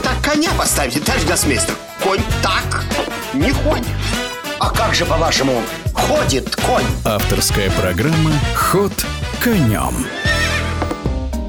можете так коня поставить, товарищ гроссмейстер? Конь так не ходит. А как же, по-вашему, ходит конь? Авторская программа «Ход конем».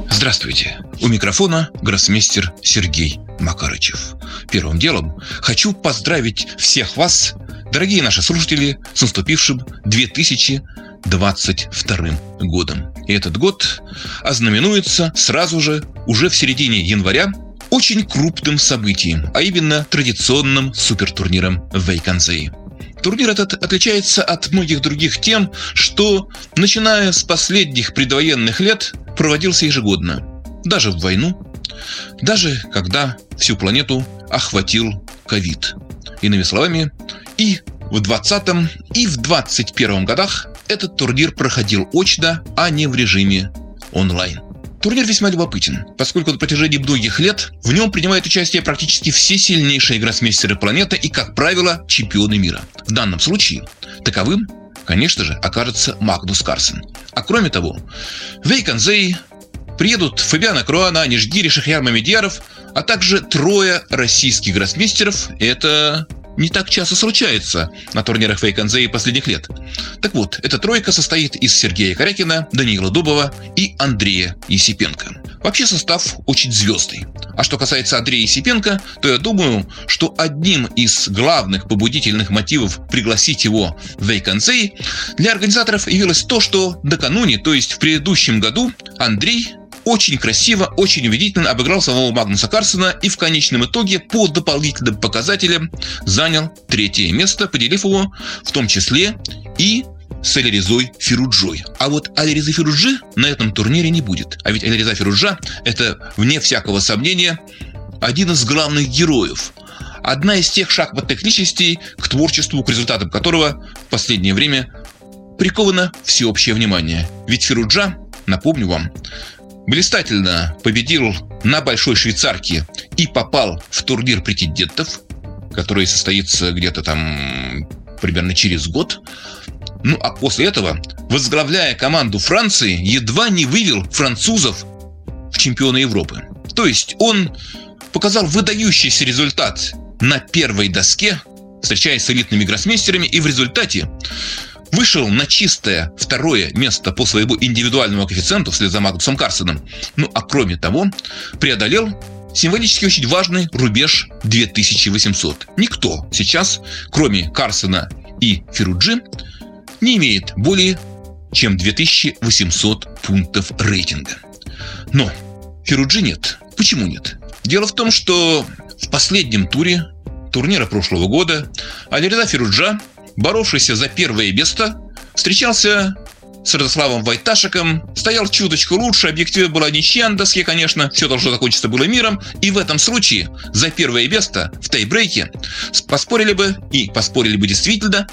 Здравствуйте. У микрофона гроссмейстер Сергей Макарычев. Первым делом хочу поздравить всех вас, дорогие наши слушатели, с наступившим 2022 годом. И этот год ознаменуется сразу же, уже в середине января, очень крупным событием, а именно традиционным супертурниром в Вейконзее. Турнир этот отличается от многих других тем, что, начиная с последних предвоенных лет, проводился ежегодно. Даже в войну, даже когда всю планету охватил ковид. Иными словами, и в 20 и в 21 годах этот турнир проходил очно, а не в режиме онлайн. Турнир весьма любопытен, поскольку на протяжении многих лет в нем принимают участие практически все сильнейшие гроссмейстеры планеты и, как правило, чемпионы мира. В данном случае таковым, конечно же, окажется Магнус Карсен. А кроме того, Вейконзей приедут Фабиана Круана, Нижгири, Шахьяр Мамедьяров, а также трое российских гроссмейстеров. Это не так часто случается на турнирах Фейконзеи последних лет. Так вот, эта тройка состоит из Сергея Корякина, Даниила Дубова и Андрея Есипенко. Вообще состав очень звездный. А что касается Андрея Есипенко, то я думаю, что одним из главных побудительных мотивов пригласить его в Вейконсей для организаторов явилось то, что накануне, то есть в предыдущем году, Андрей очень красиво, очень убедительно обыграл самого Магнуса Карсона и в конечном итоге по дополнительным показателям занял третье место, поделив его в том числе и с Алиризой Фируджой. А вот Алиризы Фируджи на этом турнире не будет. А ведь Алириза Фируджа – это, вне всякого сомнения, один из главных героев. Одна из тех шахматных личностей, к творчеству, к результатам которого в последнее время приковано всеобщее внимание. Ведь Фируджа, напомню вам, блистательно победил на Большой Швейцарке и попал в турнир претендентов, который состоится где-то там примерно через год. Ну а после этого, возглавляя команду Франции, едва не вывел французов в чемпионы Европы. То есть он показал выдающийся результат на первой доске, встречаясь с элитными гроссмейстерами, и в результате вышел на чистое второе место по своему индивидуальному коэффициенту вслед за Магнусом Карсоном. Ну а кроме того, преодолел символически очень важный рубеж 2800. Никто сейчас, кроме Карсона и Феруджи, не имеет более чем 2800 пунктов рейтинга. Но Феруджи нет. Почему нет? Дело в том, что в последнем туре турнира прошлого года Алириза Феруджа боровшийся за первое место, встречался с Радославом Вайташиком, стоял чуточку лучше, объективно была ничья на доске, конечно, все должно закончиться было миром, и в этом случае за первое место в тайбрейке поспорили бы, и поспорили бы действительно,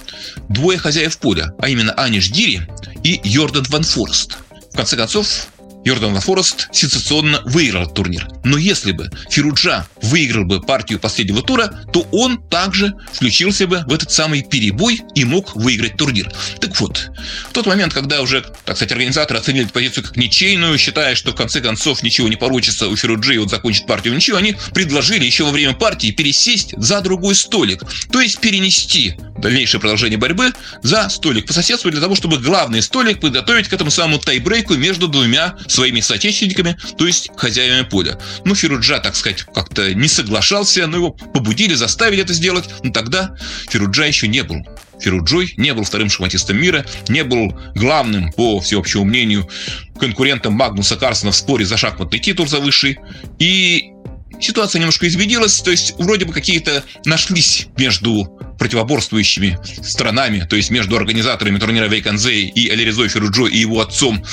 двое хозяев поля, а именно Аниш Дири и Йордан Ван Форест. В конце концов, Йордан Форест сенсационно выиграл турнир. Но если бы Фируджа выиграл бы партию последнего тура, то он также включился бы в этот самый перебой и мог выиграть турнир. Так вот, в тот момент, когда уже, так сказать, организаторы оценили позицию как ничейную, считая, что в конце концов ничего не получится у Фируджи, и он закончит партию ничью, они предложили еще во время партии пересесть за другой столик. То есть перенести дальнейшее продолжение борьбы за столик по соседству для того, чтобы главный столик подготовить к этому самому тайбрейку между двумя своими соотечественниками, то есть хозяевами поля. Ну, Фируджа, так сказать, как-то не соглашался, но его побудили, заставили это сделать. Но тогда Фируджа еще не был Фируджой, не был вторым шахматистом мира, не был главным, по всеобщему мнению, конкурентом Магнуса Карсона в споре за шахматный титул за высший. И ситуация немножко изменилась, то есть вроде бы какие-то нашлись между противоборствующими странами, то есть между организаторами турнира Вейконзей и Алиризой Феруджо и его отцом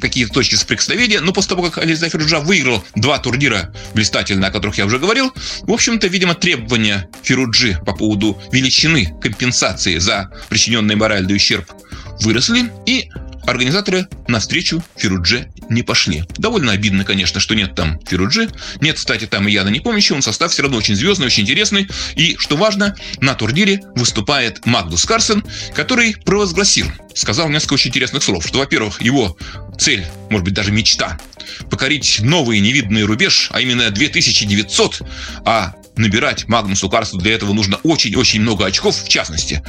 какие-то точки соприкосновения. Но после того, как Алириза Феруджа выиграл два турнира блистательно, о которых я уже говорил, в общем-то, видимо, требования Феруджи по поводу величины компенсации за причиненный моральный ущерб выросли, и организаторы навстречу Фирудже не пошли. Довольно обидно, конечно, что нет там Фируджи. Нет, кстати, там и Яна Непомнящего. Он состав все равно очень звездный, очень интересный. И, что важно, на турнире выступает Магдус Карсен, который провозгласил, сказал несколько очень интересных слов, что, во-первых, его цель, может быть, даже мечта, покорить новый невиданный рубеж, а именно 2900, а набирать Магнусу Карлсу для этого нужно очень-очень много очков, в частности,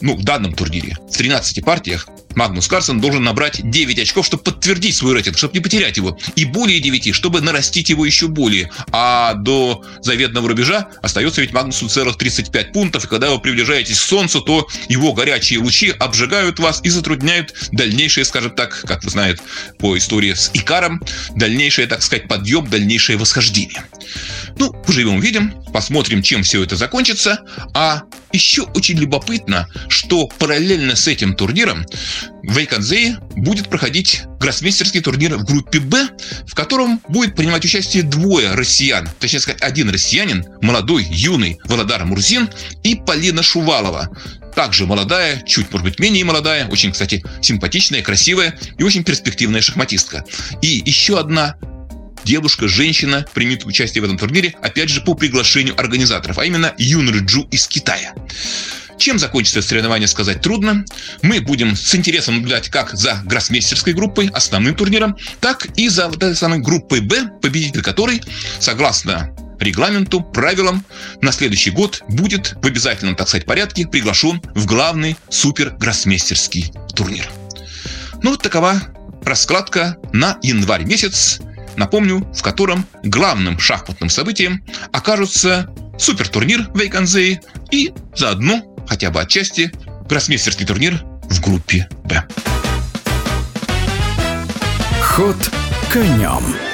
ну, в данном турнире, в 13 партиях Магнус Карсон должен набрать 9 очков, чтобы подтвердить свой рейтинг, чтобы не потерять его. И более 9, чтобы нарастить его еще более. А до заветного рубежа остается ведь Магнусу целых 35 пунктов. И когда вы приближаетесь к Солнцу, то его горячие лучи обжигают вас и затрудняют дальнейшее, скажем так, как вы знаете по истории с Икаром, дальнейшее, так сказать, подъем, дальнейшее восхождение. Ну, поживем, увидим, посмотрим, чем все это закончится. А еще очень любопытно, что параллельно с этим турниром в Эйкадзее будет проходить гроссмейстерский турнир в группе «Б», в котором будет принимать участие двое россиян, точнее сказать, один россиянин, молодой, юный Володар Мурзин и Полина Шувалова, также молодая, чуть, может быть, менее молодая, очень, кстати, симпатичная, красивая и очень перспективная шахматистка. И еще одна девушка, женщина примет участие в этом турнире, опять же, по приглашению организаторов, а именно Юн Рджу из Китая. Чем закончится соревнование, сказать трудно. Мы будем с интересом наблюдать как за гроссмейстерской группой, основным турниром, так и за вот этой самой группой «Б», победитель которой, согласно регламенту, правилам, на следующий год будет в обязательном, так сказать, порядке приглашен в главный супер-гроссмейстерский турнир. Ну вот такова раскладка на январь месяц Напомню, в котором главным шахматным событием окажутся супертурнир в Эйконзее и заодно, хотя бы отчасти, гроссмейстерский турнир в группе «Б». Ход конем.